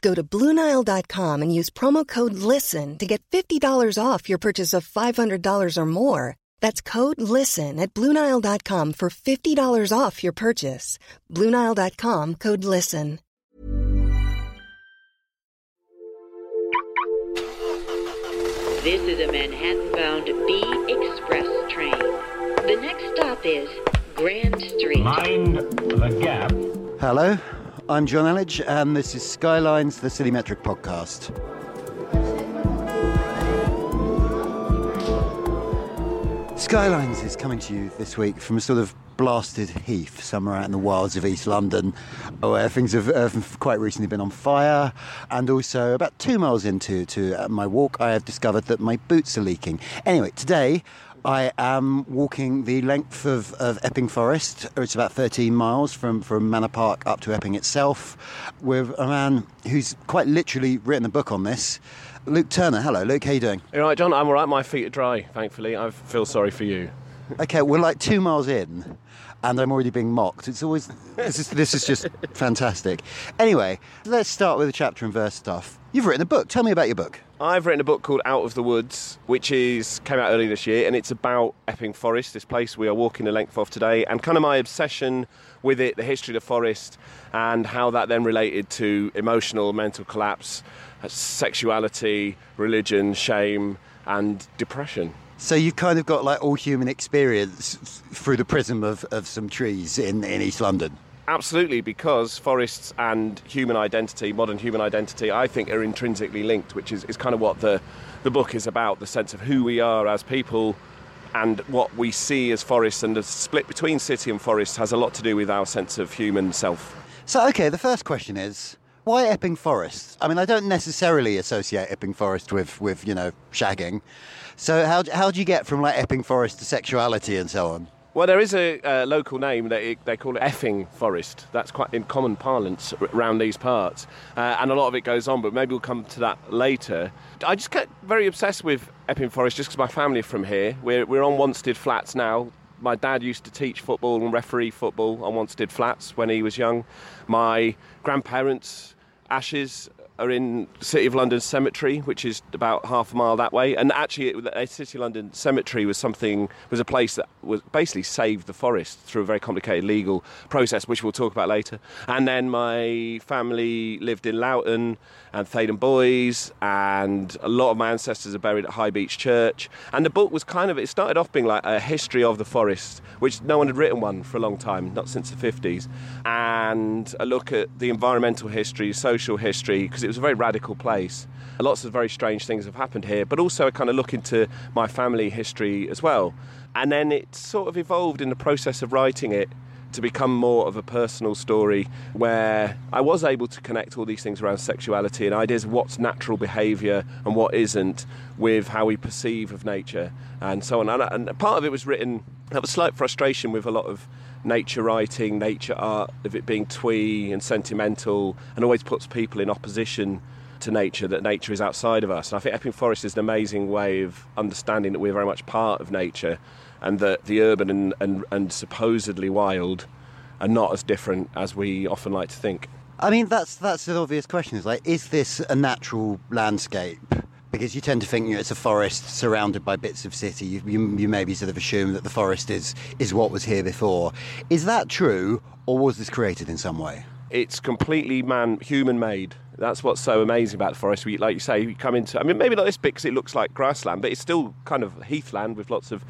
Go to Bluenile.com and use promo code LISTEN to get $50 off your purchase of $500 or more. That's code LISTEN at Bluenile.com for $50 off your purchase. Bluenile.com code LISTEN. This is a Manhattan bound B Express train. The next stop is Grand Street. Mind the gap. Hello, I'm Jonn Elledge, and this is Skylines, the City Metric podcast. Skylines is coming to you this week from a sort of blasted heath somewhere out in the wilds of East London, where things have uh, quite recently been on fire. And also, about two miles into to uh, my walk, I have discovered that my boots are leaking. Anyway, today I am walking the length of, of Epping Forest. It's about 13 miles from, from Manor Park up to Epping itself, with a man who's quite literally written a book on this. Luke Turner. Hello, Luke. How you doing? You all right, Jonn? I'm all right. My feet are dry, thankfully. I feel sorry for you. Okay, we're like two miles in, and I'm already being mocked. It's always this is this is just fantastic. Anyway, let's start with the chapter and verse stuff. You've written a book. Tell me about your book. I've written a book called Out of the Woods, which is came out early this year, and it's about Epping Forest, this place we are walking the length of today, and kind of my obsession with it, the history of the forest, and how that then related to emotional, mental collapse, sexuality, religion, shame, and depression. So you've kind of got like all human experience through the prism of, of some trees in, in East London. Absolutely, because forests and human identity, modern human identity, I think are intrinsically linked, which is, is kind of what the, the book is about the sense of who we are as people and what we see as forests. And the split between city and forest has a lot to do with our sense of human self. So, okay, the first question is why Epping Forest? I mean, I don't necessarily associate Epping Forest with, with you know, shagging. So, how, how do you get from like Epping Forest to sexuality and so on? Well, there is a uh, local name that they call it effing forest. That's quite in common parlance around these parts, uh, and a lot of it goes on. But maybe we'll come to that later. I just get very obsessed with Epping Forest just because my family are from here. We're we're on Wanstead Flats now. My dad used to teach football and referee football on Wanstead Flats when he was young. My grandparents' ashes are in City of London Cemetery, which is about half a mile that way. And actually, the City of London Cemetery was something was a place that was basically saved the forest through a very complicated legal process, which we'll talk about later. And then my family lived in Loughton and Theydon Bois, and a lot of my ancestors are buried at High Beach Church. And the book was kind of it started off being like a history of the forest, which no one had written one for a long time, not since the 50s, and a look at the environmental history, social history, because it was a very radical place. Lots of very strange things have happened here, but also a kind of look into my family history as well. And then it sort of evolved in the process of writing it to become more of a personal story where I was able to connect all these things around sexuality and ideas of what's natural behaviour and what isn't with how we perceive of nature and so on. And, part of it was written, I have a slight frustration with a lot of nature writing, nature art, of it being twee and sentimental and always puts people in opposition to nature, that nature is outside of us. And I think Epping Forest is an amazing way of understanding that we're very much part of nature and that the urban and, and, and supposedly wild are not as different as we often like to think. I mean, that's that's an obvious question. Is like, is this a natural landscape? Because you tend to think you know, it's a forest surrounded by bits of city. You, you, you maybe sort of assume that the forest is is what was here before. Is that true, or was this created in some way? It's completely man human made. That's what's so amazing about the forest. We, like you say, you come into. I mean, maybe not this bit because it looks like grassland, but it's still kind of heathland with lots of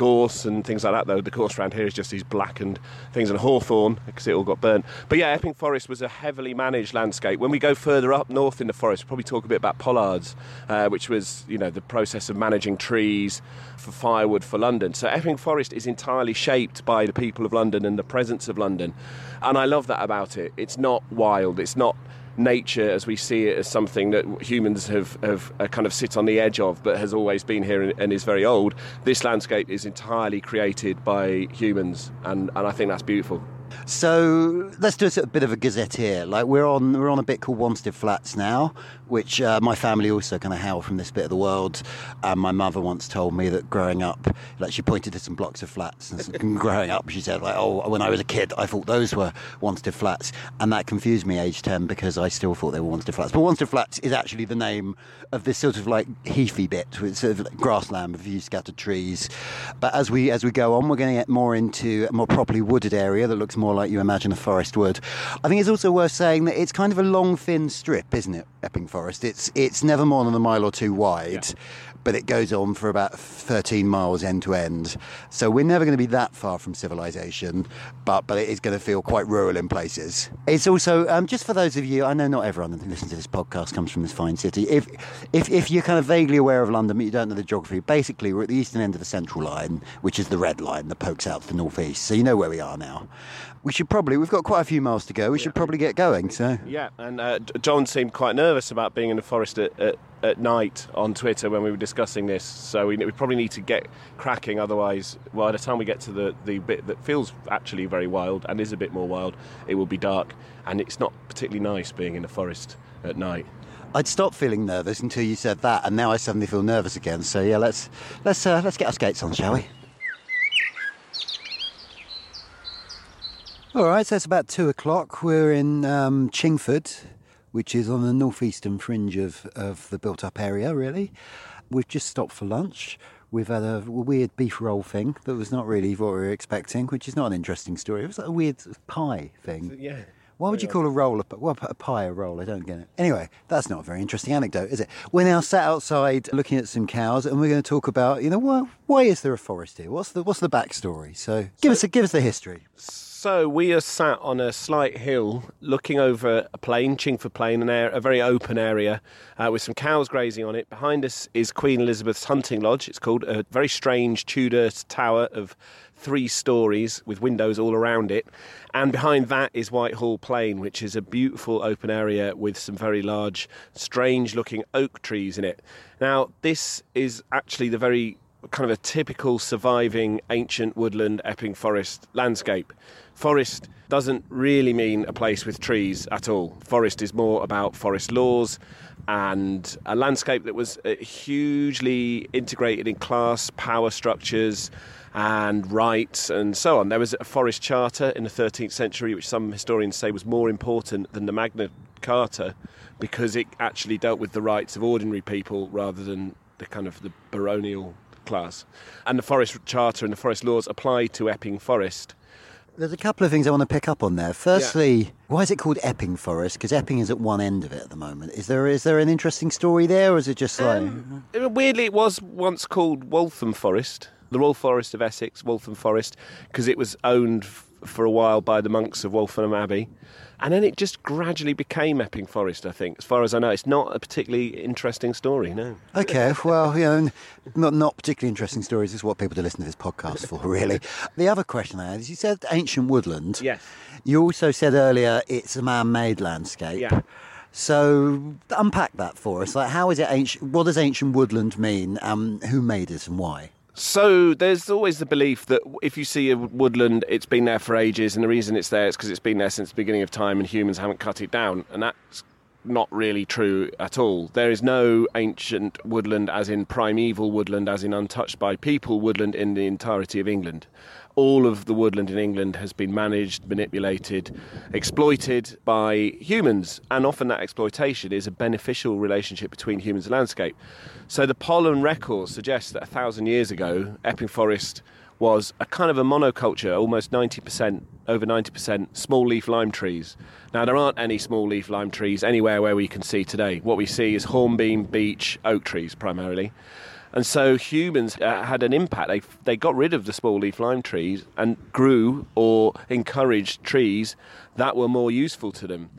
gorse and things like that. Though the gorse around here is just these blackened things and hawthorn because it all got burnt. But yeah, Epping Forest was a heavily managed landscape. When we go further up north in the forest, we'll probably talk a bit about pollards, uh, which was you know the process of managing trees for firewood for London. So Epping Forest is entirely shaped by the people of London and the presence of London, and I love that about it. It's not wild. It's not nature as we see it as something that humans have, have uh, kind of sit on the edge of but has always been here and, and, is very old. This landscape is entirely created by humans, and, and I think that's beautiful. So let's do a bit of a gazette here. Like we're on we're on a bit called Wanstead Flats now, which uh, my family also kind of hail from this bit of the world. And my mother once told me that growing up, like she pointed to some blocks of flats, and growing up, she said like, "Oh, when I was a kid, I thought those were Wanstead Flats," and that confused me age ten because I still thought they were Wanstead Flats. But Wanstead Flats is actually the name of this sort of like heathy bit with sort of like grassland with a few scattered trees. But as we as we go on, we're going to get more into a more properly wooded area that looks more like you imagine a forest would. I think it's also worth saying that it's kind of a long, thin strip, isn't it, Epping Forest? It's it's never more than a mile or two wide. Yeah but it goes on for about 13 miles end to end. So we're never going to be that far from civilization, but, but it is going to feel quite rural in places. It's also, um, just for those of you, I know not everyone that listens to this podcast comes from this fine city. If, if, if you're kind of vaguely aware of London, but you don't know the geography, basically we're at the eastern end of the central line, which is the red line that pokes out to the northeast. So you know where we are now. We should probably, we've got quite a few miles to go. We yeah. should probably get going. So Yeah, and uh, Jonn seemed quite nervous about being in the forest at, at at night on Twitter when we were discussing this. So we, we, probably need to get cracking. Otherwise, well, by the time we get to the, the bit that feels actually very wild and is a bit more wild, it will be dark. And it's not particularly nice being in the forest at night. I'd stopped feeling nervous until you said that, and now I suddenly feel nervous again. So yeah, let's let's uh, let's get our skates on, shall we? All right, so it's about two o'clock. We're in um, Chingford, which is on the northeastern fringe of, of the built up area, really. We've just stopped for lunch. We've had a weird beef roll thing that was not really what we were expecting, which is not an interesting story. It was like a weird pie thing. Yeah. Why would you call a roll a, well, a pie a roll? I don't get it. Anyway, that's not a very interesting anecdote, is it? We're now sat outside looking at some cows, and we're going to talk about, you know, why, why is there a forest here? What's the what's the backstory? So, give so, us a, give us the history. So we are sat on a slight hill, looking over a plain, Chingford Plain, an area, a very open area uh, with some cows grazing on it. Behind us is Queen Elizabeth's hunting lodge. It's called a very strange Tudor tower of three stories with windows all around it. And behind that is Whitehall Plain, which is a beautiful open area with some very large, strange looking oak trees in it. Now, this is actually the very kind of a typical surviving ancient woodland Epping Forest landscape. Forest doesn't really mean a place with trees at all. Forest is more about forest laws and a landscape that was uh, hugely integrated in class, power structures, and rights and so on. There was a forest charter in the 13th century, which some historians say was more important than the Magna Carta because it actually dealt with the rights of ordinary people rather than the kind of the baronial class. And the Forest Charter and the Forest Laws apply to Epping Forest. There's a couple of things I want to pick up on there. Firstly, yeah. why is it called Epping Forest? Because Epping is at one end of it at the moment. Is there is there an interesting story there, or is it just like? Um, weirdly, it was once called Waltham Forest, the Royal Forest of Essex, Waltham Forest, because it was owned for a while by the monks of Waltham Abbey. And then it just gradually became Epping Forest, I think. As far as I know, it's not a particularly interesting story, no. Okay, well, you know, not, not particularly interesting stories is what people to listen to this podcast for, really. the other question I had is you said ancient woodland. Yes. You also said earlier it's a man made landscape. Yeah. So unpack that for us. Like, how is it ancient? What does ancient woodland mean? Um, who made it and why? So there's always the belief that if you see a woodland, it's been there for ages, and the reason it's there is because it's been there since the beginning of time, and humans haven't cut it down, and that's not really true at all. There is no ancient woodland, as in primeval woodland, as in untouched by people woodland in the entirety of England all of the woodland in England has been managed, manipulated, exploited by humans, and often that exploitation is a beneficial relationship between humans and landscape. So the pollen records suggest that a thousand years ago, Epping Forest was a kind of a monoculture, almost 90%, over 90% small leaf lime trees. Now, there aren't any small leaf lime trees anywhere where we can see today. What we see is hornbeam, beech, oak trees primarily. And so humans uh, had an impact. They, they got rid of the small leaf lime trees and grew or encouraged trees that were more useful to them.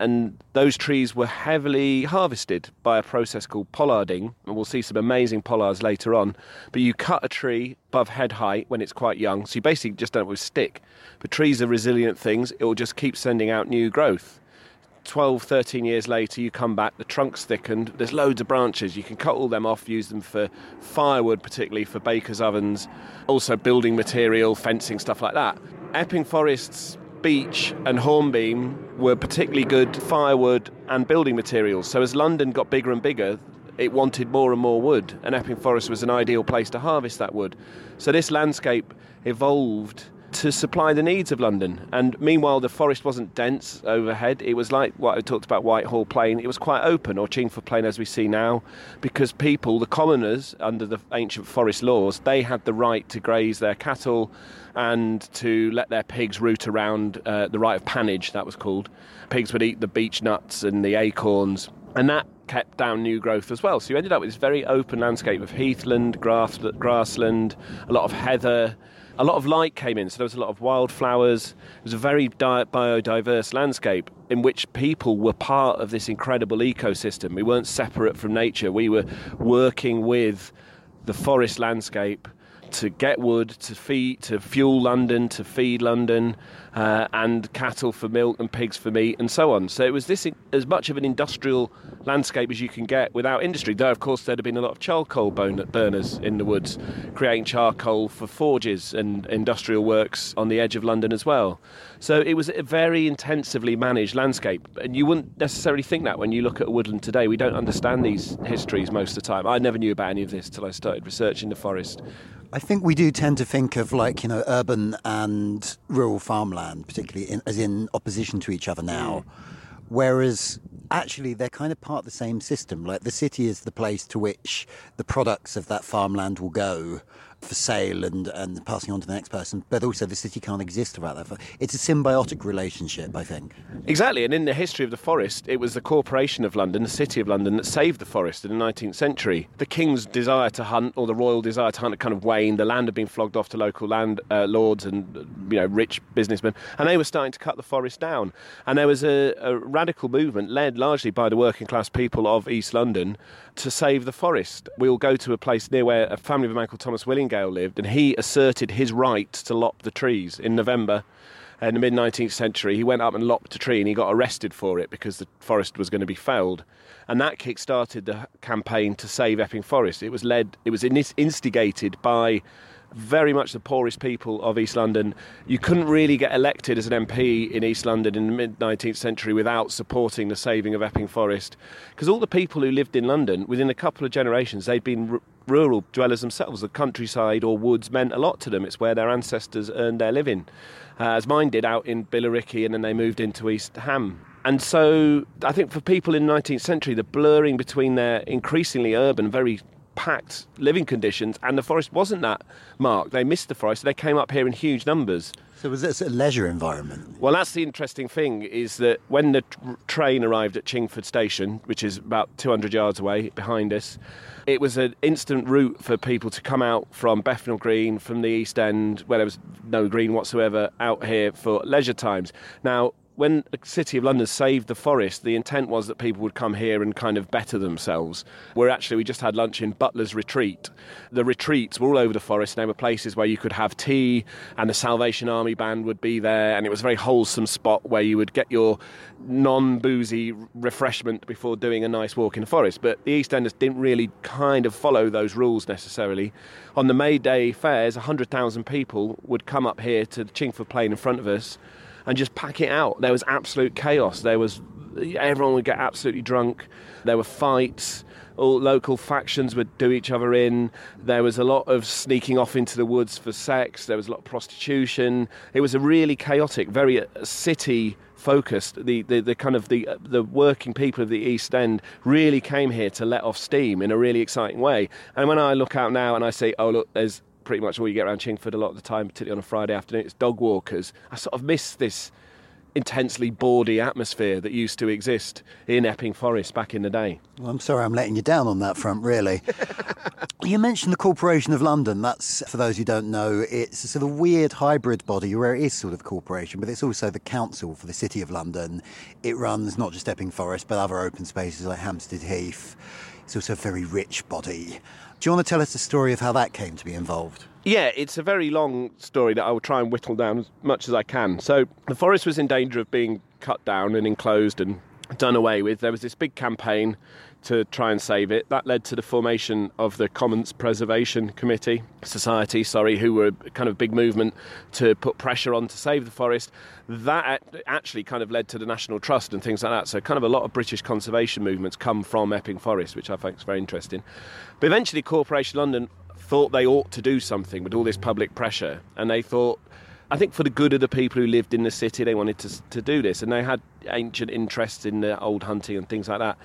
And those trees were heavily harvested by a process called pollarding. And we'll see some amazing pollards later on. But you cut a tree above head height when it's quite young. So you basically just don't with stick. But trees are resilient things, it will just keep sending out new growth. 12, 13 years later, you come back, the trunk's thickened, there's loads of branches. You can cut all them off, use them for firewood, particularly for bakers' ovens, also building material, fencing, stuff like that. Epping forests, beech, and hornbeam were particularly good firewood and building materials. So as London got bigger and bigger, it wanted more and more wood, and Epping Forest was an ideal place to harvest that wood. So this landscape evolved to supply the needs of London. And meanwhile, the forest wasn't dense overhead. It was like what I talked about Whitehall Plain. It was quite open, or Chingford Plain as we see now, because people, the commoners, under the ancient forest laws, they had the right to graze their cattle and to let their pigs root around uh, the right of pannage, that was called. Pigs would eat the beech nuts and the acorns. And that kept down new growth as well. So you ended up with this very open landscape of heathland, grass, grassland, a lot of heather, a lot of light came in, so there was a lot of wildflowers. It was a very di- biodiverse landscape in which people were part of this incredible ecosystem. We weren't separate from nature, we were working with the forest landscape to get wood, to feed, to fuel London, to feed London, uh, and cattle for milk and pigs for meat, and so on. So it was this as much of an industrial landscape as you can get without industry. Though, of course, there'd have been a lot of charcoal burners in the woods, creating charcoal for forges and industrial works on the edge of London as well. So it was a very intensively managed landscape, and you wouldn't necessarily think that when you look at woodland today. We don't understand these histories most of the time. I never knew about any of this till I started researching the forest. I think we do tend to think of like you know urban and rural farmland, Um, particularly in, as in opposition to each other now, mm. whereas actually they're kind of part of the same system. Like the city is the place to which the products of that farmland will go for sale and, and passing on to the next person, but also the city can't exist without that. It's a symbiotic relationship, I think. Exactly, and in the history of the forest, it was the Corporation of London, the City of London, that saved the forest in the 19th century. The king's desire to hunt, or the royal desire to hunt, had kind of waned. The land had been flogged off to local land uh, lords and you know rich businessmen, and they were starting to cut the forest down. And there was a, a radical movement led largely by the working class people of East London to save the forest. We'll go to a place near where a family of a man called Thomas Willingale lived, and he asserted his right to lop the trees in November uh, in the mid 19th century. He went up and lopped a tree and he got arrested for it because the forest was going to be felled. And that kick started the campaign to save Epping Forest. It was led, it was instigated by very much the poorest people of East London. You couldn't really get elected as an MP in East London in the mid 19th century without supporting the saving of Epping Forest. Because all the people who lived in London, within a couple of generations, they'd been r- rural dwellers themselves. The countryside or woods meant a lot to them. It's where their ancestors earned their living, uh, as mine did out in Billericay, and then they moved into East Ham. And so I think for people in the 19th century, the blurring between their increasingly urban, very packed living conditions, and the forest wasn't that marked. They missed the forest. so they came up here in huge numbers. So was this a leisure environment? Well, that's the interesting thing is that when the train arrived at Chingford Station, which is about 200 yards away behind us, it was an instant route for people to come out from Bethnal Green, from the East End, where there was no green whatsoever, out here for leisure times. Now, when the City of London saved the forest, the intent was that people would come here and kind of better themselves. Where actually we just had lunch in Butler's Retreat. The retreats were all over the forest, and they were places where you could have tea, and the Salvation Army band would be there, and it was a very wholesome spot where you would get your non boozy refreshment before doing a nice walk in the forest. But the East Enders didn't really kind of follow those rules necessarily. On the May Day fairs, 100,000 people would come up here to the Chingford Plain in front of us and just pack it out. There was absolute chaos. There was everyone would get absolutely drunk. There were fights. All local factions would do each other in. There was a lot of sneaking off into the woods for sex. There was a lot of prostitution. It was a really chaotic, very uh, city focused. The, the, the kind of the uh, the working people of the East End really came here to let off steam in a really exciting way. And when I look out now and I say, oh look, there's pretty much all you get around Chingford a lot of the time, particularly on a Friday afternoon. It's dog walkers. I sort of miss this intensely bawdy atmosphere that used to exist in Epping Forest back in the day. Well, I'm sorry I'm letting you down on that front, really. you mentioned the Corporation of London. That's, for those who don't know, it's a sort of weird hybrid body where it is sort of a corporation, but it's also the council for the City of London. It runs not just Epping Forest, but other open spaces like Hampstead Heath. It's also a very rich body. Do you want to tell us the story of how that came to be involved? Yeah, it's a very long story that I will try and whittle down as much as I can. So, the forest was in danger of being cut down and enclosed and done away with. There was this big campaign to try and save it. That led to the formation of the Commons Preservation Committee Society, sorry, who were a kind of big movement to put pressure on to save the forest. That actually kind of led to the National Trust and things like that. So, kind of a lot of British conservation movements come from Epping Forest, which I think is very interesting. But eventually, Corporation London thought they ought to do something with all this public pressure, and they thought. I think for the good of the people who lived in the city, they wanted to, to do this, and they had ancient interests in the old hunting and things like that.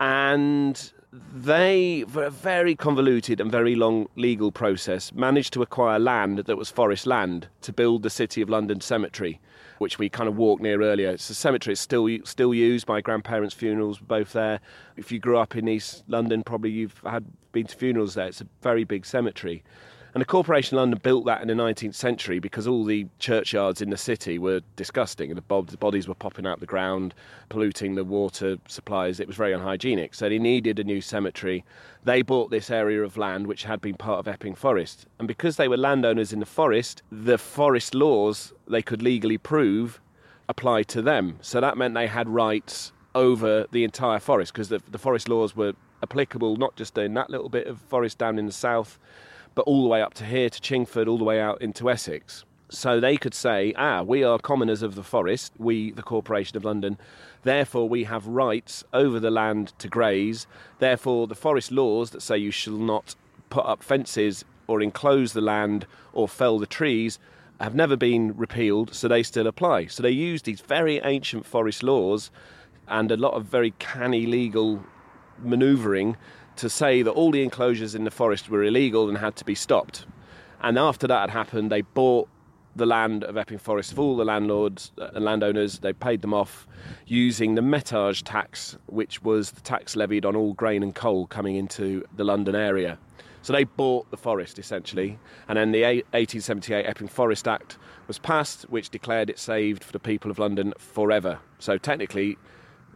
And they, for a very convoluted and very long legal process, managed to acquire land that was forest land to build the City of London Cemetery, which we kind of walked near earlier. It's a cemetery it's still still used. My grandparents' funerals both there. If you grew up in East London, probably you've had been to funerals there. It's a very big cemetery. And the Corporation of London built that in the 19th century because all the churchyards in the city were disgusting. And the bodies were popping out the ground, polluting the water supplies. It was very unhygienic. So they needed a new cemetery. They bought this area of land which had been part of Epping Forest. And because they were landowners in the forest, the forest laws they could legally prove applied to them. So that meant they had rights over the entire forest because the, the forest laws were applicable not just in that little bit of forest down in the south but all the way up to here to Chingford, all the way out into Essex. So they could say, ah, we are commoners of the forest, we, the Corporation of London, therefore we have rights over the land to graze, therefore the forest laws that say you shall not put up fences or enclose the land or fell the trees have never been repealed, so they still apply. So they use these very ancient forest laws and a lot of very canny legal manoeuvring to say that all the enclosures in the forest were illegal and had to be stopped. And after that had happened, they bought the land of Epping Forest of all the landlords uh, and landowners. They paid them off using the metage tax, which was the tax levied on all grain and coal coming into the London area. So they bought the forest essentially, and then the 1878 Epping Forest Act was passed, which declared it saved for the people of London forever. So technically,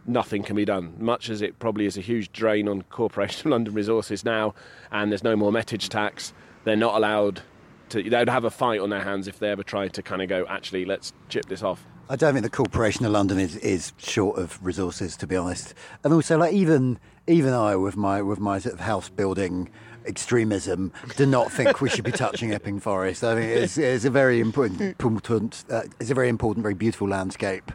nothing can be done. Much as it probably is a huge drain on Corporation of London resources now, and there's no more metage tax, they're not allowed to. They'd have a fight on their hands if they ever tried to kind of go, actually, let's chip this off. I don't think the Corporation of London is, is short of resources, to be honest. And also, like even even I, with my with my sort of house building extremism, do not think we should be touching Epping Forest. I think it's, it's a very important, important uh, it's a very important, very beautiful landscape.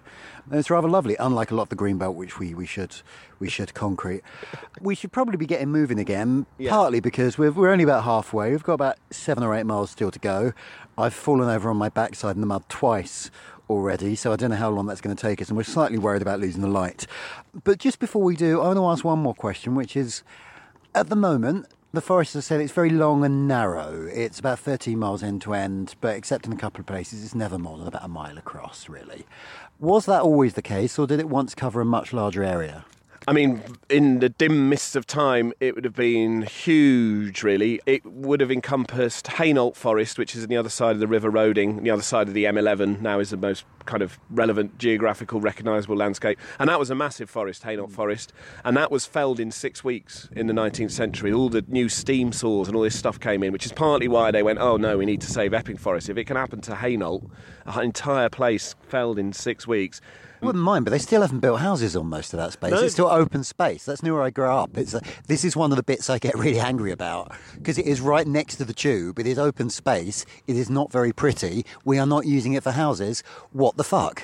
And it's rather lovely, unlike a lot of the greenbelt, which we, we should we should concrete. We should probably be getting moving again, yeah. partly because we're, we're only about halfway. We've got about seven or eight miles still to go. I've fallen over on my backside in the mud twice already, so I don't know how long that's going to take us, and we're slightly worried about losing the light. But just before we do, I want to ask one more question, which is at the moment, the forest, as I said, it's very long and narrow. It's about 13 miles end to end, but except in a couple of places, it's never more than about a mile across, really. Was that always the case, or did it once cover a much larger area? I mean, in the dim mists of time, it would have been huge, really. It would have encompassed Hainault Forest, which is on the other side of the River Roding, the other side of the M11, now is the most kind of relevant geographical recognisable landscape. And that was a massive forest, Hainault Forest. And that was felled in six weeks in the 19th century. All the new steam saws and all this stuff came in, which is partly why they went, oh no, we need to save Epping Forest. If it can happen to Hainault, an entire place felled in six weeks, I wouldn't mind, but they still haven't built houses on most of that space. No. It's still open space. That's near where I grew up. It's a, this is one of the bits I get really angry about because it is right next to the tube. It is open space. It is not very pretty. We are not using it for houses. What the fuck?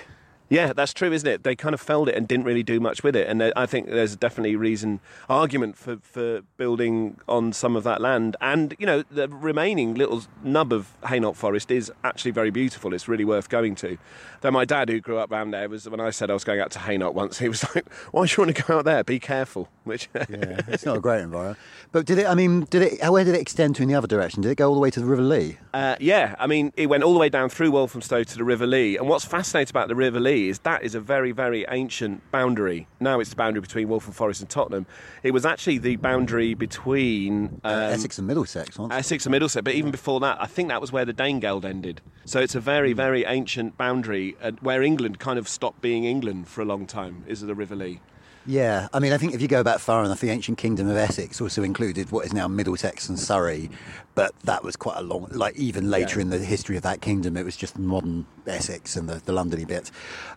Yeah, that's true, isn't it? They kind of felled it and didn't really do much with it. And I think there's definitely reason, argument for, for building on some of that land. And, you know, the remaining little nub of Hainault Forest is actually very beautiful. It's really worth going to. Though my dad, who grew up around there, was when I said I was going out to Hainault once, he was like, why do you want to go out there? Be careful. Which, yeah, it's not a great environment. But did it, I mean, did it, where did it extend to in the other direction? Did it go all the way to the River Lee? Uh, yeah, I mean, it went all the way down through Walthamstow to the River Lee. And what's fascinating about the River Lee is that is a very, very ancient boundary. Now it's the boundary between Waltham Forest and Tottenham. It was actually the boundary between um, Essex and Middlesex, wasn't it? Essex and Middlesex, but even before that, I think that was where the Danegeld ended. So it's a very, Hmm. very ancient boundary uh, where England kind of stopped being England for a long time, is it the River Lee. Yeah, I mean, I think if you go back far enough, the ancient kingdom of Essex also included what is now Middlesex and Surrey, but that was quite a long, like even later in the history of that kingdom, it was just modern Essex and the, the Londony bit.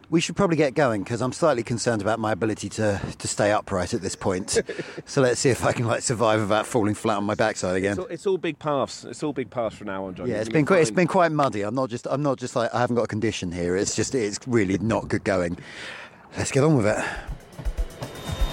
We should probably get going because I'm slightly concerned about my ability to, to stay upright at this point. so let's see if I can like survive without falling flat on my backside again. It's all, it's all big paths. It's all big paths from now on, Jonn. Yeah, it's been quite, it's been quite muddy. I'm not just I'm not just like I haven't got a condition here. It's just it's really not good going. Let's get on with it.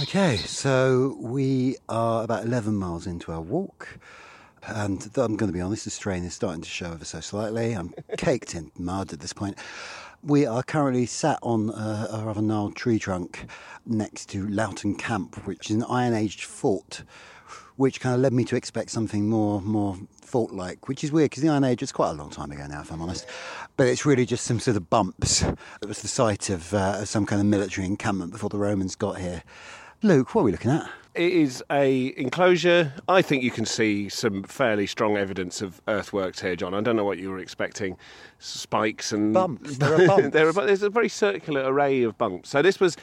Okay, so we are about 11 miles into our walk. And I'm going to be honest, the strain is starting to show ever so slightly. I'm caked in mud at this point. We are currently sat on a, a rather gnarled tree trunk next to Loughton Camp, which is an Iron Age fort, which kind of led me to expect something more more fort-like, which is weird because the Iron Age was quite a long time ago now, if I'm honest. But it's really just some sort of bumps. It was the site of uh, some kind of military encampment before the Romans got here. Luke, what are we looking at? It is a enclosure. I think you can see some fairly strong evidence of earthworks here, Jonn. I don't know what you were expecting. Spikes and Bumps. There are bumps. there are, there's a very circular array of bumps. So this was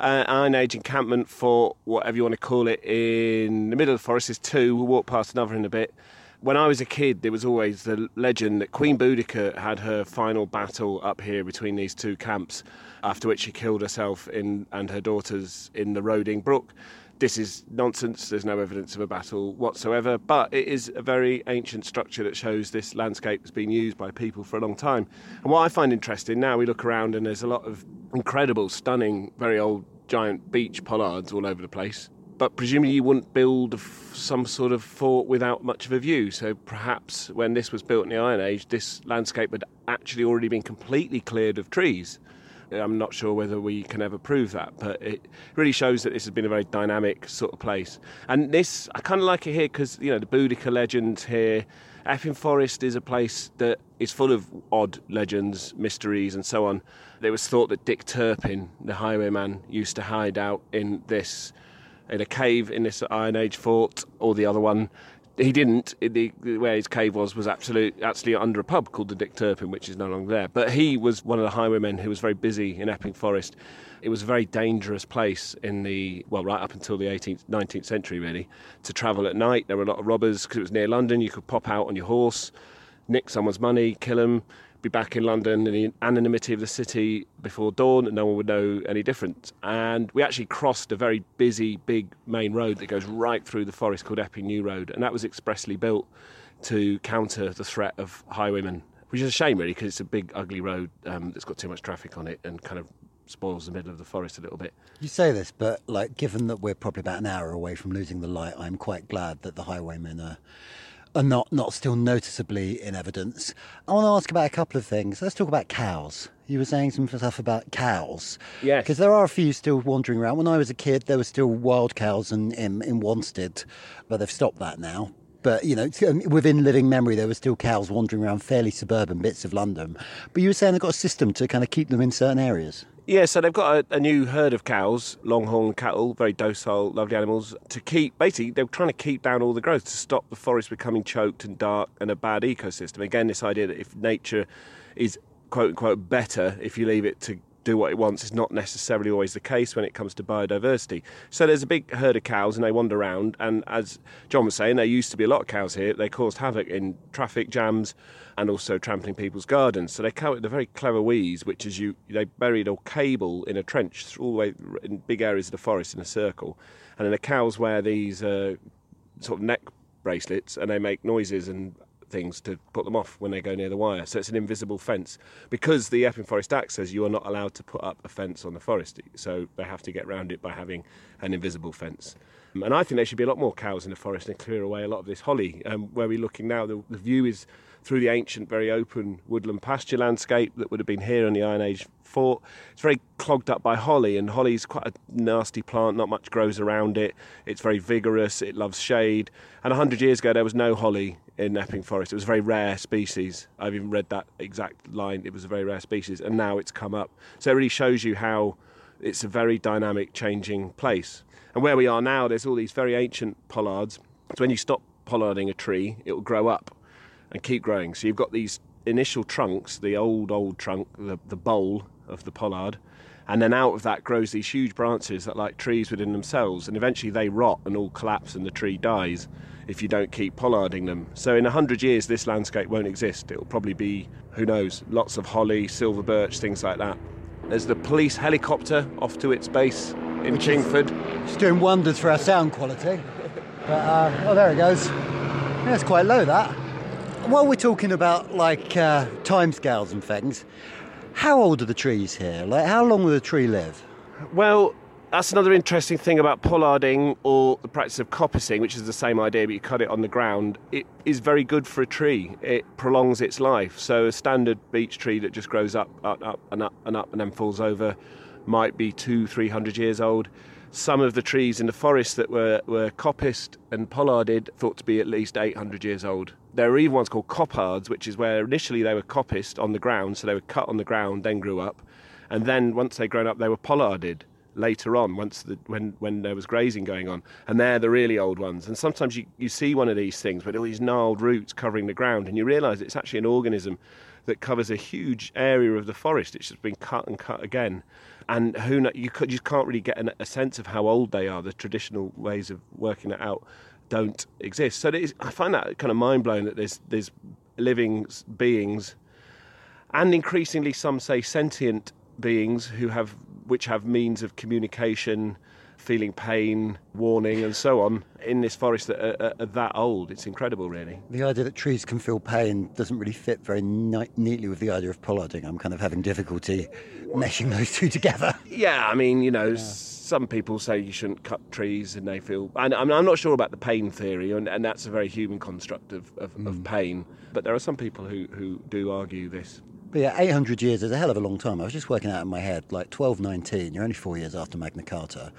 uh, Iron Age encampment for whatever you want to call it in the middle of the forest. There's two. We'll walk past another in a bit. When I was a kid, there was always the legend that Queen Boudica had her final battle up here between these two camps, after which she killed herself in, and her daughters in the Roding Brook. This is nonsense. There's no evidence of a battle whatsoever, but it is a very ancient structure that shows this landscape has been used by people for a long time. And what I find interesting now, we look around and there's a lot of incredible, stunning, very old giant beech pollards all over the place. But presumably you wouldn't build some sort of fort without much of a view. So perhaps when this was built in the Iron Age, this landscape had actually already been completely cleared of trees. I'm not sure whether we can ever prove that, but it really shows that this has been a very dynamic sort of place. And this, I kind of like it here because, you know, the Boudica legends here. Epping Forest is a place that is full of odd legends, mysteries, and so on. It was thought that Dick Turpin, the highwayman, used to hide out in this, in a cave in this Iron Age fort, or the other one he didn't. The, where his cave was was absolute, actually under a pub called the Dick Turpin, which is no longer there. But he was one of the highwaymen who was very busy in Epping Forest. It was a very dangerous place in the well, right up until the 18th, 19th century, really, to travel at night. There were a lot of robbers because it was near London. You could pop out on your horse, nick someone's money, kill them, be back in London in the anonymity of the city before dawn, and no one would know any different. And we actually crossed a very busy, big main road that goes right through the forest called Epping New Road, and that was expressly built to counter the threat of highwaymen, which is a shame, really, because it's a big, ugly road um, that's got too much traffic on it and kind of spoils the middle of the forest a little bit. You say this, but like, given that we're probably about an hour away from losing the light, I'm quite glad that the highwaymen are are not, not still noticeably in evidence. I want to ask about a couple of things. Let's talk about cows. You were saying some stuff about cows. Yes. Because there are a few still wandering around. When I was a kid, there were still wild cows in, in, in Wanstead, but they've stopped that now. But, you know, um, within living memory, there were still cows wandering around fairly suburban bits of London. But you were saying they've got a system to kind of keep them in certain areas. Yeah, so they've got a, a, new herd of cows, longhorn cattle, very docile, lovely animals, to keep, basically, they're trying to keep down all the growth to stop the forest becoming choked and dark and a bad ecosystem. Again, this idea that if nature is quote unquote better if you leave it to do what it wants is not necessarily always the case when it comes to biodiversity. So there's a big herd of cows and they wander around. And as Jonn was saying, there used to be a lot of cows here. They caused havoc in traffic jams and also trampling people's gardens. So they come with a very clever wheeze, which is you they buried a cable in a trench all the way in big areas of the forest in a circle, and then the cows wear these uh, sort of neck bracelets and they make noises and things to put them off when they go near the wire. So it's an invisible fence. Because the Epping Forest Act says you are not allowed to put up a fence on the forest, so they have to get around it by having an invisible fence. And I think there should be a lot more cows in the forest and clear away a lot of this holly. Um, where we're looking now, the, the view is through the ancient, very open woodland pasture landscape that would have been here in the Iron Age fort. It's very clogged up by holly, and holly's quite a nasty plant, not much grows around it. It's very vigorous, it loves shade. And 100 years ago, there was no holly in Epping Forest. It was a very rare species. I've even read that exact line. It was a very rare species, and now it's come up. So it really shows you how it's a very dynamic, changing place. And where we are now, there's all these very ancient pollards. So when you stop pollarding a tree, it will grow up and keep growing. So you've got these initial trunks, the old, old trunk, the, the bole of the pollard, and then out of that grows these huge branches that like trees within themselves, and eventually they rot and all collapse and the tree dies if you don't keep pollarding them. So in a hundred years, this landscape won't exist. It'll probably be, who knows, lots of holly, silver birch, things like that. There's the police helicopter off to its base in Which Chingford. It's doing wonders for our sound quality. But, uh, oh, there it goes. Yeah, it's quite low, that. While we're talking about like uh, timescales and things, how old are the trees here? Like, how long will the tree live? Well, that's another interesting thing about pollarding or the practice of coppicing, which is the same idea, but you cut it on the ground. It is very good for a tree. It prolongs its life. So a standard beech tree that just grows up, up, up, and up and up, and then falls over, might be two, three hundred years old. Some of the trees in the forest that were, were coppiced and pollarded thought to be at least 800 years old. There are even ones called coppards, which is where initially they were coppiced on the ground, so they were cut on the ground, then grew up, and then once they'd grown up, they were pollarded later on once the, when when there was grazing going on. And they're the really old ones. And sometimes you, you see one of these things with all these gnarled roots covering the ground and you realize it's actually an organism that covers a huge area of the forest. It's just been cut and cut again. And who know, you, could, you can't really get an, a sense of how old they are. The traditional ways of working it out don't exist. So I find that kind of mind-blowing that there's there's living beings and increasingly some say sentient beings who have which have means of communication, feeling pain, warning, and so on in this forest that are, are, that old. It's incredible, really. The idea that trees can feel pain doesn't really fit very ni- neatly with the idea of pollarding. I'm kind of having difficulty meshing those two together. Yeah, I mean, you know. Yeah. Some people say you shouldn't cut trees and they feel. And I'm, I'm not sure about the pain theory, and, and that's a very human construct of, of, mm. of pain. But there are some people who, who do argue this. But yeah, 800 years is a hell of a long time. I was just working out in my head, like 1219, you're only four years after Magna Carta.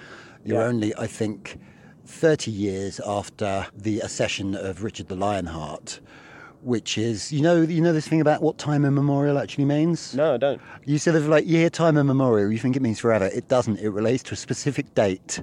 You're yeah. only, I think, 30 years after the accession of Richard the Lionheart, which is, you know, you know this thing about what time immemorial actually means? No, I don't. You sort of like, yeah, time immemorial, you think it means forever. It doesn't. It relates to a specific date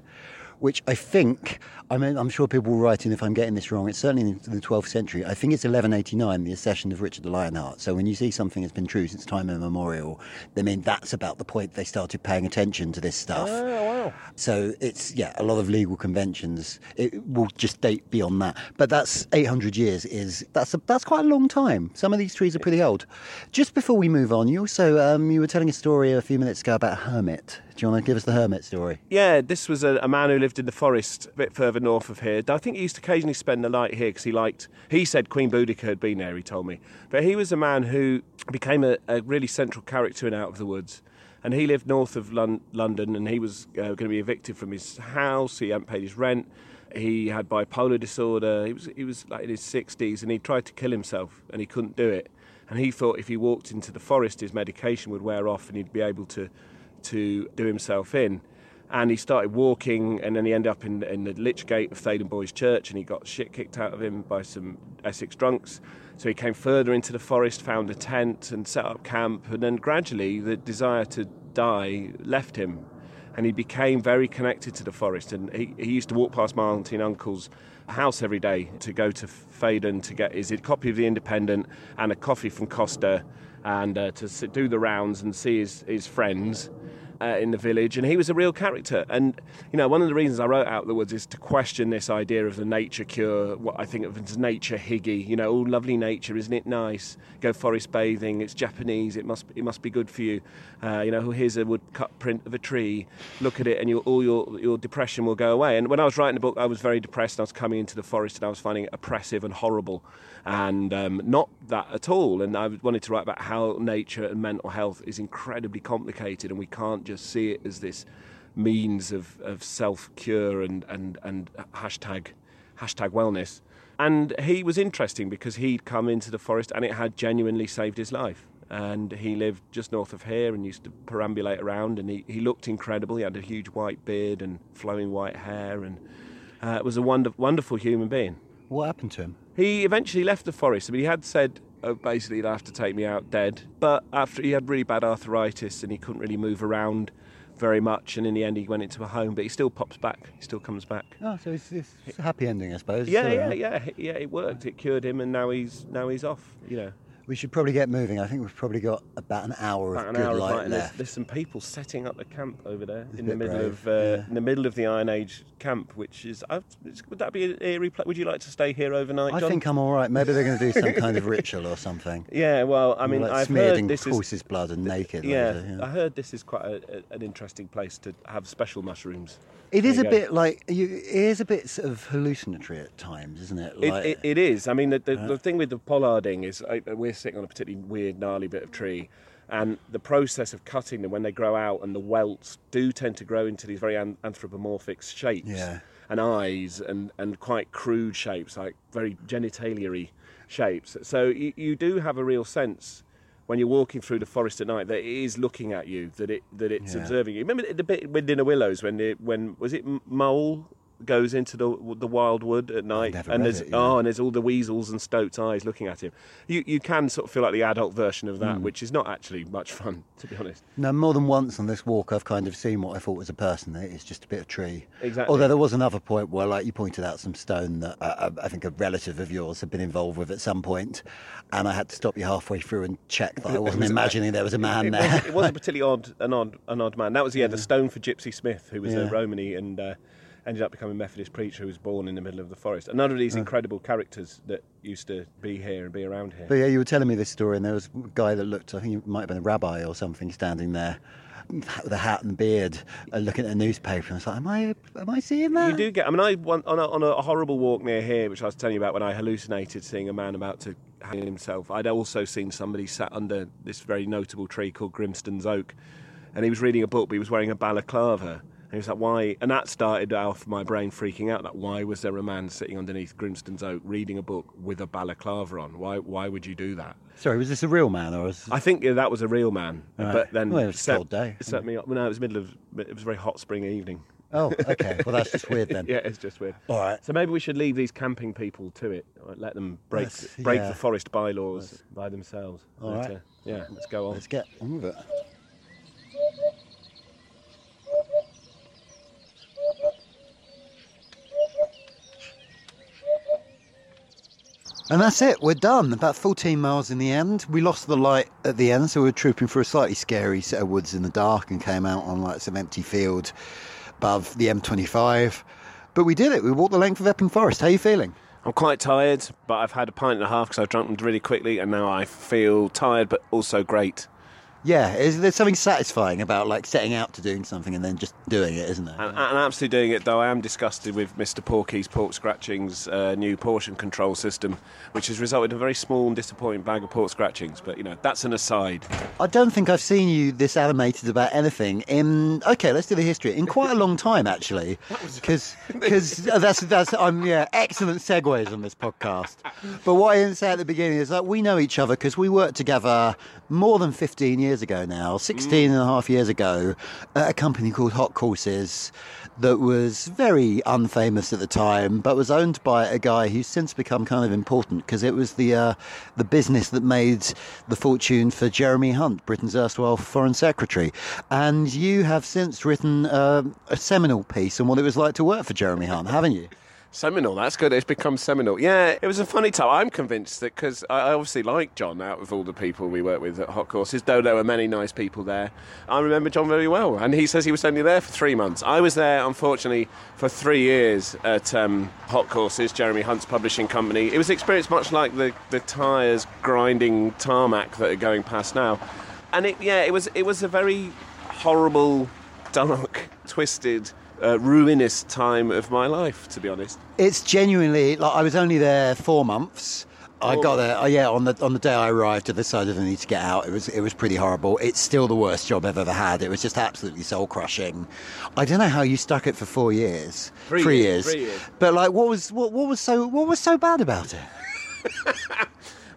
which I think, I mean, I'm sure people will write in if I'm getting this wrong. It's certainly in the 12th century. I think it's 1189, the accession of Richard the Lionheart. So when you see something has been true since time immemorial, I mean, that's about the point they started paying attention to this stuff. Oh, wow. So it's, yeah, a lot of legal conventions. It will just date beyond that. But that's 800 years is, that's, a, that's quite a long time. Some of these trees are pretty old. Just before we move on, you also, um, you were telling a story a few minutes ago about a hermit. Do you want to give us the hermit story? Yeah, this was a, a man who lived in the forest a bit further north of here. I think he used to occasionally spend the night here because he liked. He said Queen Boudica had been there. He told me, but he was a man who became a, a really central character in Out of the Woods. And he lived north of Lon- London, and he was uh, going to be evicted from his house. He hadn't paid his rent. He had bipolar disorder. He was he was like in his sixties, and he tried to kill himself, and he couldn't do it. And he thought if he walked into the forest, his medication would wear off, and he'd be able to to do himself in. And he started walking, and then he ended up in, in the Lich Gate of Theydon Bois Church, and he got shit kicked out of him by some Essex drunks. So he came further into the forest, found a tent, and set up camp. And then gradually, the desire to die left him, and he became very connected to the forest. And he, he used to walk past my auntie and uncle's house every day to go to Thaden to get his copy of the Independent and a coffee from Costa, and uh, to do the rounds and see his, his friends uh, in the village, and he was a real character. And you know, one of the reasons I wrote Out the Woods is to question this idea of the nature cure, what I think of as nature higgy. You know, oh, lovely nature, isn't it nice? Go forest bathing. It's Japanese. It must it must be good for you. Uh, you know, here's a woodcut print of a tree. Look at it, and all your your depression will go away. And when I was writing the book, I was very depressed. I was coming into the forest, and I was finding it oppressive and horrible, and um, not that at all. And I wanted to write about how nature and mental health is incredibly complicated, and we can't just see it as this means of, of self cure and, and, and hashtag hashtag wellness. And he was interesting because he'd come into the forest and it had genuinely saved his life. And he lived just north of here and used to perambulate around. And he, he looked incredible. He had a huge white beard and flowing white hair, and uh, was a wonder, wonderful human being. What happened to him? He eventually left the forest. I mean, he had said basically he'd have to take me out dead. But after he had really bad arthritis and he couldn't really move around very much, and in the end he went into a home. But he still pops back. He still comes back. Oh, so it's, it's a happy ending, I suppose. Yeah, yeah, uh, yeah, yeah. It worked. It cured him, and now he's now he's off. You know, We should probably get moving. I think we've probably got about an hour about of an good hour light light. and There's, left. there's some people setting up the camp over there It's in the middle brave, of uh, yeah. in the middle of the Iron Age camp, which is. Uh, would that be an eerie? Pla- would you like to stay here overnight? I think I'm all right. Maybe they're going to do some kind of ritual or something. Yeah, well, I mean, like I've smeared heard in this is horse's blood and naked. or Yeah, I heard this is quite a, a, an interesting place to have special mushrooms. It There is a go. bit like you, it is a bit sort of hallucinatory at times, isn't it? It, Like, it, it is. I mean, the, the, the thing with the pollarding is uh, we're sitting on a particularly weird, gnarly bit of tree, and the process of cutting them when they grow out and the welts do tend to grow into these very an- anthropomorphic shapes Yeah. and eyes and, and quite crude shapes, like very genitaliary shapes. So you, you do have a real sense when you're walking through the forest at night that it is looking at you, that it that it's Yeah. observing you. Remember the bit within the willows when it, when was it mole goes into the the wild wood at night and there's it, you oh and there's all the weasels and stoats eyes looking at him. You you can sort of feel like the adult version of that, Hmm. which is not actually much fun to be honest. No, more than once on this walk, I've kind of seen what I thought was a person. It is just a bit of tree. Exactly. Although there was another point where, like you pointed out, some stone that uh, I think a relative of yours had been involved with at some point, and I had to stop you halfway through and check that I wasn't was- imagining there was a man it, there. Was, it was a particularly odd, an odd, an odd man. That was yeah, the stone for Gypsy Smith, who was a Romany and uh, ended up becoming a Methodist preacher who was born in the middle of the forest. Another of these incredible characters that used to be here and be around here. But yeah, you were telling me this story, and there was a guy that looked, I think he might have been a rabbi or something, standing there with a hat and beard, uh, looking at a newspaper. And I was like, am I, am I seeing that? You do get. I mean, I went on a, on a horrible walk near here, which I was telling you about when I hallucinated seeing a man about to hang himself. I'd also seen somebody sat under this very notable tree called Grimston's Oak, and he was reading a book, but he was wearing a balaclava. And he was like, "Why?" And that started off my brain freaking out. Like, why was there a man sitting underneath Grimston's Oak reading a book with a balaclava on? Why? Why would you do that? Sorry, was this a real man or was I think yeah, that was a real man, Right. but then Well, it was a set, cold day. It set me up. Well, no, it was middle of. It was a very hot spring evening. Oh, okay. Well, that's just weird then. yeah, it's just weird. All right. So maybe we should leave these camping people to it. Let them break break yeah. the forest bylaws by themselves. All right. uh, yeah, let's go on. Let's get on with it. And that's it, we're done. About 14 miles in the end. We lost the light at the end, so we were trooping through a slightly scary set of woods in the dark and came out on like some empty field above the M25. But we did it, we walked the length of Epping Forest. How are you feeling? I'm quite tired, but I've had a pint and a half because I've drunk them really quickly, and now I feel tired but also great. Yeah, is there something satisfying about like setting out to doing something and then just doing it, isn't there? And, and absolutely doing it, though I am disgusted with Mr. Porky's Pork Scratchings uh, new portion control system, which has resulted in a very small and disappointing bag of pork scratchings. But, you know, that's an aside. I don't think I've seen you this animated about anything in. Okay, let's do the history in quite a long time actually, because because that's that's I'm yeah excellent segues on this podcast. But what I didn't say at the beginning is that we know each other because we worked together more than 15 years ago now, 16 and a half years ago, at a company called Hot Courses that was very unfamous at the time, but was owned by a guy who's since become kind of important because it was the uh, the business that made the fortune for Jeremy Hunt, Britain's erstwhile Foreign Secretary. And you have since written uh, a seminal piece on what it was like to work for Jeremy Hunt, haven't you? Seminal, that's good. It's become seminal. Yeah, it was a funny time. I'm convinced that because I obviously like Jonn out of all the people we work with at Hot Courses, though there were many nice people there. I remember Jonn very well, and he says he was only there for three months. I was there, unfortunately, for three years at um, Hot Courses, Jeremy Hunt's publishing company. It was an experience much like the, the tyres grinding tarmac that are going past now. And it, yeah, it was, it was a very horrible, dark, twisted, uh, ruinous time of my life, to be honest. It's genuinely like I was only there four months. I got there, oh yeah, on the on the day I arrived, I decided I need to get out. It was it was pretty horrible. It's still the worst job I've ever had. It was just absolutely soul crushing. I don't know how you stuck it for four years, Three years, three years. But like, what was what, what was so what was so bad about it?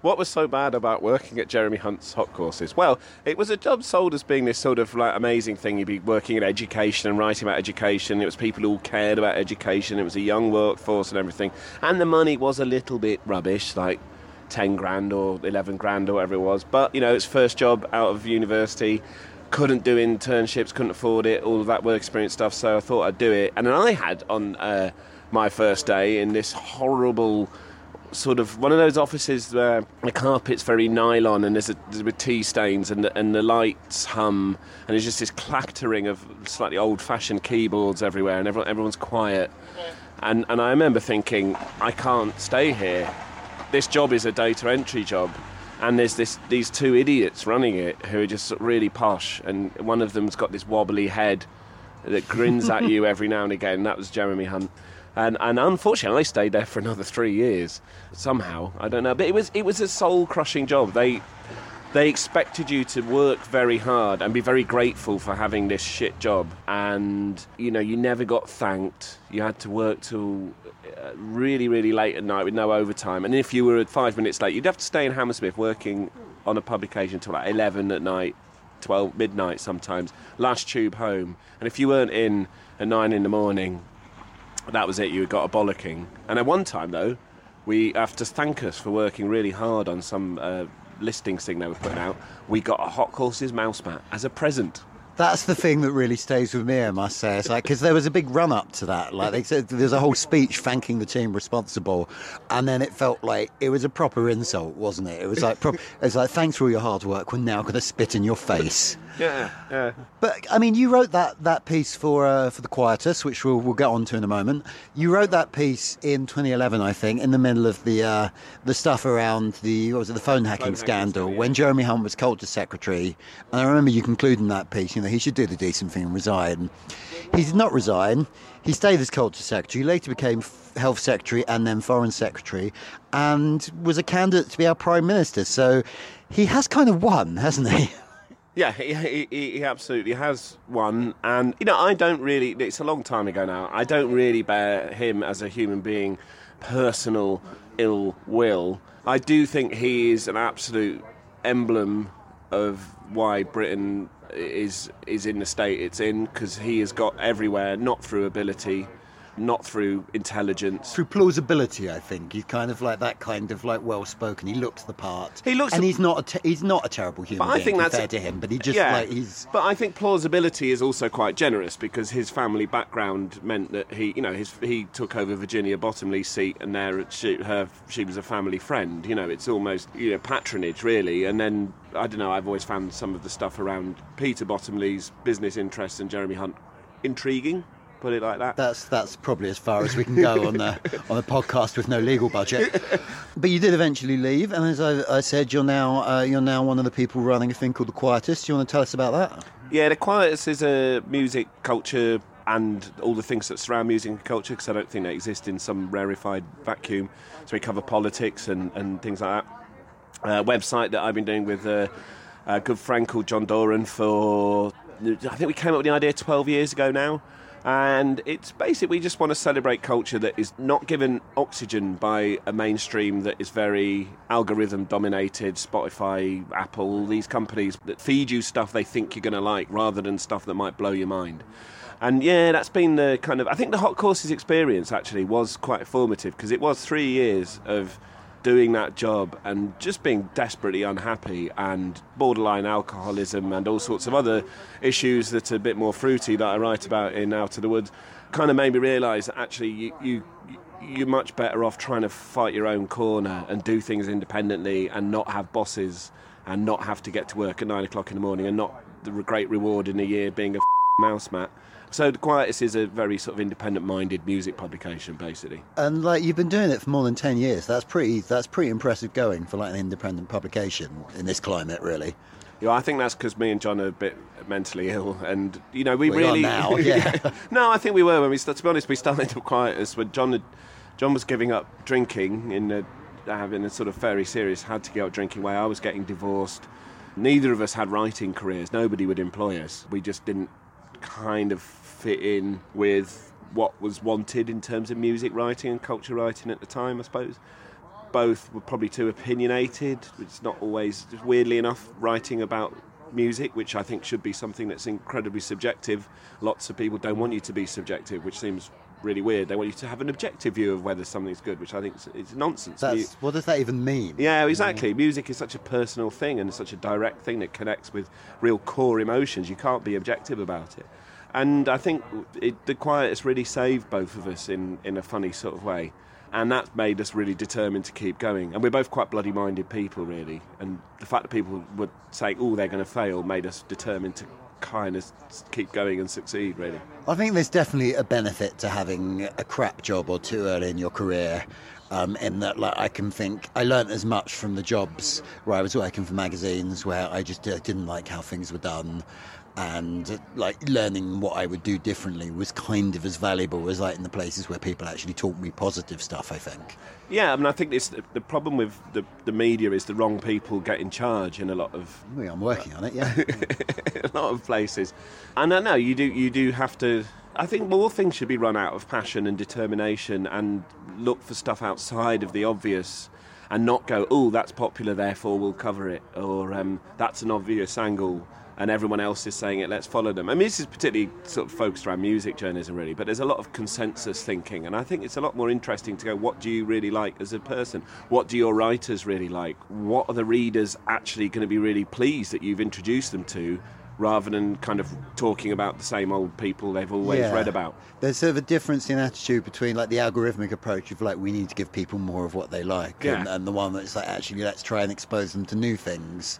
What was so bad about working at Jeremy Hunt's hot courses? Well, it was a job sold as being this sort of like amazing thing. You'd be working in education and writing about education. It was people who cared about education. It was a young workforce and everything. And the money was a little bit rubbish, like 10 grand or 11 grand or whatever it was. But, you know, it's first job out of university. Couldn't do internships, couldn't afford it, all of that work experience stuff. So I thought I'd do it. And then I had on uh, my first day in this horrible sort of one of those offices where the carpet's very nylon and there's, a, there's with tea stains and the, and the lights hum and there's just this clattering of slightly old-fashioned keyboards everywhere and everyone, everyone's quiet. And, and I remember thinking, I can't stay here. This job is a data entry job. And there's this, these two idiots running it who are just really posh, and one of them's got this wobbly head that grins at you every now and again. That was Jeremy Hunt. And, and unfortunately, I stayed there for another three years. Somehow, I don't know, but it was it was a soul crushing job. They they expected you to work very hard and be very grateful for having this shit job. And you know, you never got thanked. You had to work till uh, really, really late at night with no overtime. And if you were five minutes late, you'd have to stay in Hammersmith working on a publication till like eleven at night. 12 midnight sometimes last tube home and if you weren't in at 9 in the morning that was it. You got a bollocking. And at one time, though, we have to thank us for working really hard on some uh, listings thing they were putting out. We got a Hot Courses mouse mat as a present. That's the thing that really stays with me, I must say. It's like because there was a big run up to that. Like they said, there's a whole speech thanking the team responsible, and then it felt like it was a proper insult, wasn't it? It was like pro- it's like thanks for all your hard work. We're now going to spit in your face. Yeah, yeah. But I mean, you wrote that, that piece for uh, for the Quietus, which we'll, we'll get on to in a moment. You wrote that piece in 2011, I think, in the middle of the uh, the stuff around the what was it, the phone hacking hacking scandal scandal, yeah. when Jeremy Hunt was culture secretary. And I remember you concluding that piece. You know, he should do the decent thing and resign. He did not resign. He stayed as culture secretary. Later became health secretary and then foreign secretary, and was a candidate to be our prime minister. So he has kind of won, hasn't he? Yeah, he, he, he absolutely has won. And, you know, I don't really, it's a long time ago now, I don't really bear him as a human being personal ill will. I do think he is an absolute emblem of why Britain is is in the state it's in because he has got everywhere, not through ability, not through intelligence. Through plausibility, I think he's kind of like that kind of like well spoken. He looks the part. He looks and the- he's not a te- he's not a terrible human But I being think that's- compared to him. But he just yeah, like he's But I think plausibility is also quite generous because his family background meant that he, you know, his he took over Virginia Bottomley's seat, and there she, her she was a family friend. You know, it's almost you know patronage really. And then I don't know. I've always found some of the stuff around Peter Bottomley's business interests and Jeremy Hunt intriguing. Put it like that. That's that's probably as far as we can go on the on a podcast with no legal budget. But you did eventually leave, and as I, I said, you're now uh, you're now one of the people running a thing called the Quietus. Do you want to tell us about that? Yeah, the Quietus is a music culture and all the things that surround music and culture because I don't think they exist in some rarefied vacuum. So we cover politics and, and things like that. Uh, website that I've been doing with uh, a good friend called John Doran for, I think we came up with the idea 12 years ago now. And it's basically, we just want to celebrate culture that is not given oxygen by a mainstream that is very algorithm dominated, Spotify, Apple, these companies that feed you stuff they think you're going to like rather than stuff that might blow your mind. And yeah, that's been the kind of. I think the Hot Courses experience actually was quite formative because it was three years of doing that job and just being desperately unhappy and borderline alcoholism and all sorts of other issues that are a bit more fruity that I write about in Out of the Woods kind of made me realise that actually you, you you're much better off trying to fight your own corner and do things independently and not have bosses and not have to get to work at nine o'clock in the morning and not the great reward in a year being a mouse mat. So the Quietus is a very sort of independent-minded music publication, basically. And like you've been doing it for more than ten years. That's pretty. That's pretty impressive going for like an independent publication in this climate, really. Yeah, I think that's because me and John are a bit mentally ill, and you know we are really now, yeah. no, I think we were when we started. To be honest, we started to Quietus when John had, John was giving up drinking in a having a sort of very serious had to give up drinking way. I was getting divorced. Neither of us had writing careers. Nobody would employ us. We just didn't kind of fit in with what was wanted in terms of music writing and culture writing at the time, I suppose. Both were probably too opinionated, It's not always, weirdly enough, writing about music, which I think should be something that's incredibly subjective. Lots of people don't want you to be subjective, which seems really weird. They want you to have an objective view of whether something's good, which I think is, is nonsense. That's You- what does that even mean? yeah, exactly. Music is such a personal thing and such a direct thing that connects with real core emotions. You can't be objective about it. And I think it, the Quietus really saved both of us in, in a funny sort of way. And that made us really determined to keep going. And we're both quite bloody minded people, really. And the fact that people were saying, oh, they're going to fail, made us determined to kind of keep going and succeed, really. I think there's definitely a benefit to having a crap job or two early in your career. Um, in that, like, I can think I learnt as much from the jobs where I was working for magazines where I just uh, didn't like how things were done, and like learning what I would do differently was kind of as valuable as like in the places where people actually taught me positive stuff. I think. Yeah, I mean, I think this, the problem with the, the media is the wrong people get in charge in a lot of Well, I'm working on it. Yeah. a lot of places. And I know you do you do have to. I think more things should be run out of passion and determination, and look for stuff outside of the obvious, and not go, oh, that's popular, therefore we'll cover it, or um, that's an obvious angle. And everyone else is saying it, let's follow them. I mean, this is particularly sort of focused around music journalism, really, but there's a lot of consensus thinking, and I think it's a lot more interesting to go, what do you really like as a person? What do your writers really like? What are the readers actually going to be really pleased that you've introduced them to? rather than kind of talking about the same old people they've always Yeah. read about. There's sort of a difference in attitude between like the algorithmic approach of like we need to give people more of what they like, and, and the one that's like actually let's try and expose them to new things.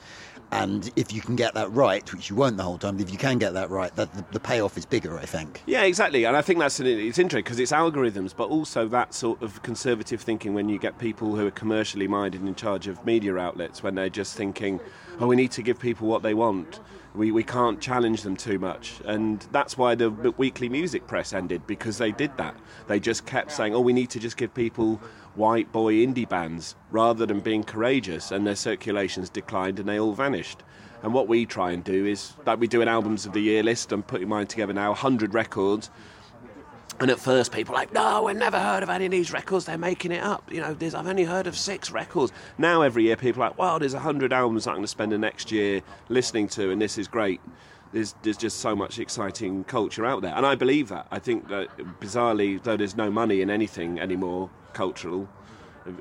And if you can get that right, which you won't the whole time, if you can get that right, that the, the payoff is bigger. I think. Yeah, exactly, and I think that's an, it's interesting because it's algorithms, but also that sort of conservative thinking when you get people who are commercially minded in charge of media outlets when they're just thinking, oh, we need to give people what they want. We, we can't challenge them too much, and that's why the weekly music press ended because they did that. They just kept saying, "Oh, we need to just give people white boy indie bands," rather than being courageous, and their circulations declined and they all vanished. And what we try and do is, like we do an albums of the year list. I'm putting mine together now, 100 records. And at first, people are like, no, I've never heard of any of these records. They're making it up. You know, I've only heard of six records. Now, every year, people are like, well, there's 100 albums I'm going to spend the next year listening to, and this is great. there's, there's just so much exciting culture out there. And I believe that. I think that, bizarrely, though there's no money in anything anymore cultural,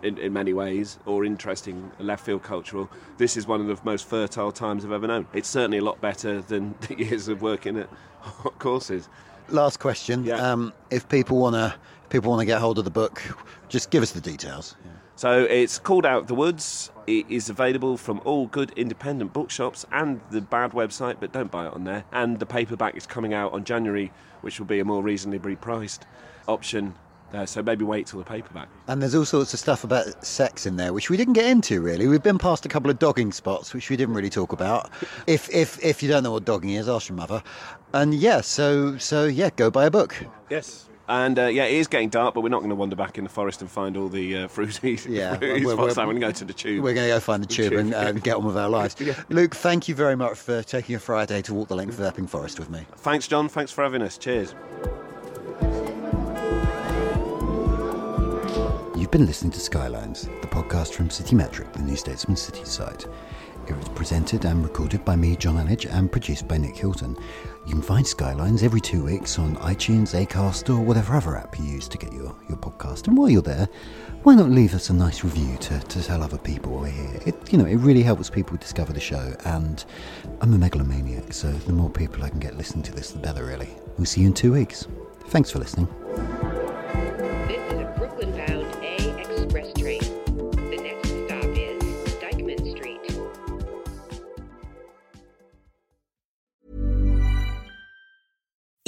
in, in many ways, or interesting left field cultural, this is one of the most fertile times I've ever known. It's certainly a lot better than the years of working at hot courses. Last question. Yeah. Um, if people want to people want to get hold of the book, just give us the details. So it's called Out the Woods. It is available from all good independent bookshops and the bad website, but don't buy it on there. And the paperback is coming out on January, which will be a more reasonably priced option. Uh, so maybe wait till the paperback. And there's all sorts of stuff about sex in there, which we didn't get into really. We've been past a couple of dogging spots, which we didn't really talk about. if if if you don't know what dogging is, ask your mother. And yeah, so so yeah, go buy a book. Yes. And uh, yeah, it is getting dark, but we're not going to wander back in the forest and find all the uh, fruity, Yeah, we're- we're- I'm going to go to the tube. We're going to go find the tube and, tube. and get on with our lives. Yeah. Luke, thank you very much for taking a Friday to walk the length of Epping Forest with me. Thanks, Jonn. Thanks for having us. Cheers. You've been listening to Skylines, the podcast from City Metric, the New Statesman City site. It was presented and recorded by me, Jonn Elledge, and produced by Nick Hilton. You can find Skylines every two weeks on iTunes, Acast, or whatever other app you use to get your, your podcast. And while you're there, why not leave us a nice review to, to tell other people we're here? It, you know, it really helps people discover the show, and I'm a megalomaniac, so the more people I can get listening to this, the better, really. We'll see you in two weeks. Thanks for listening.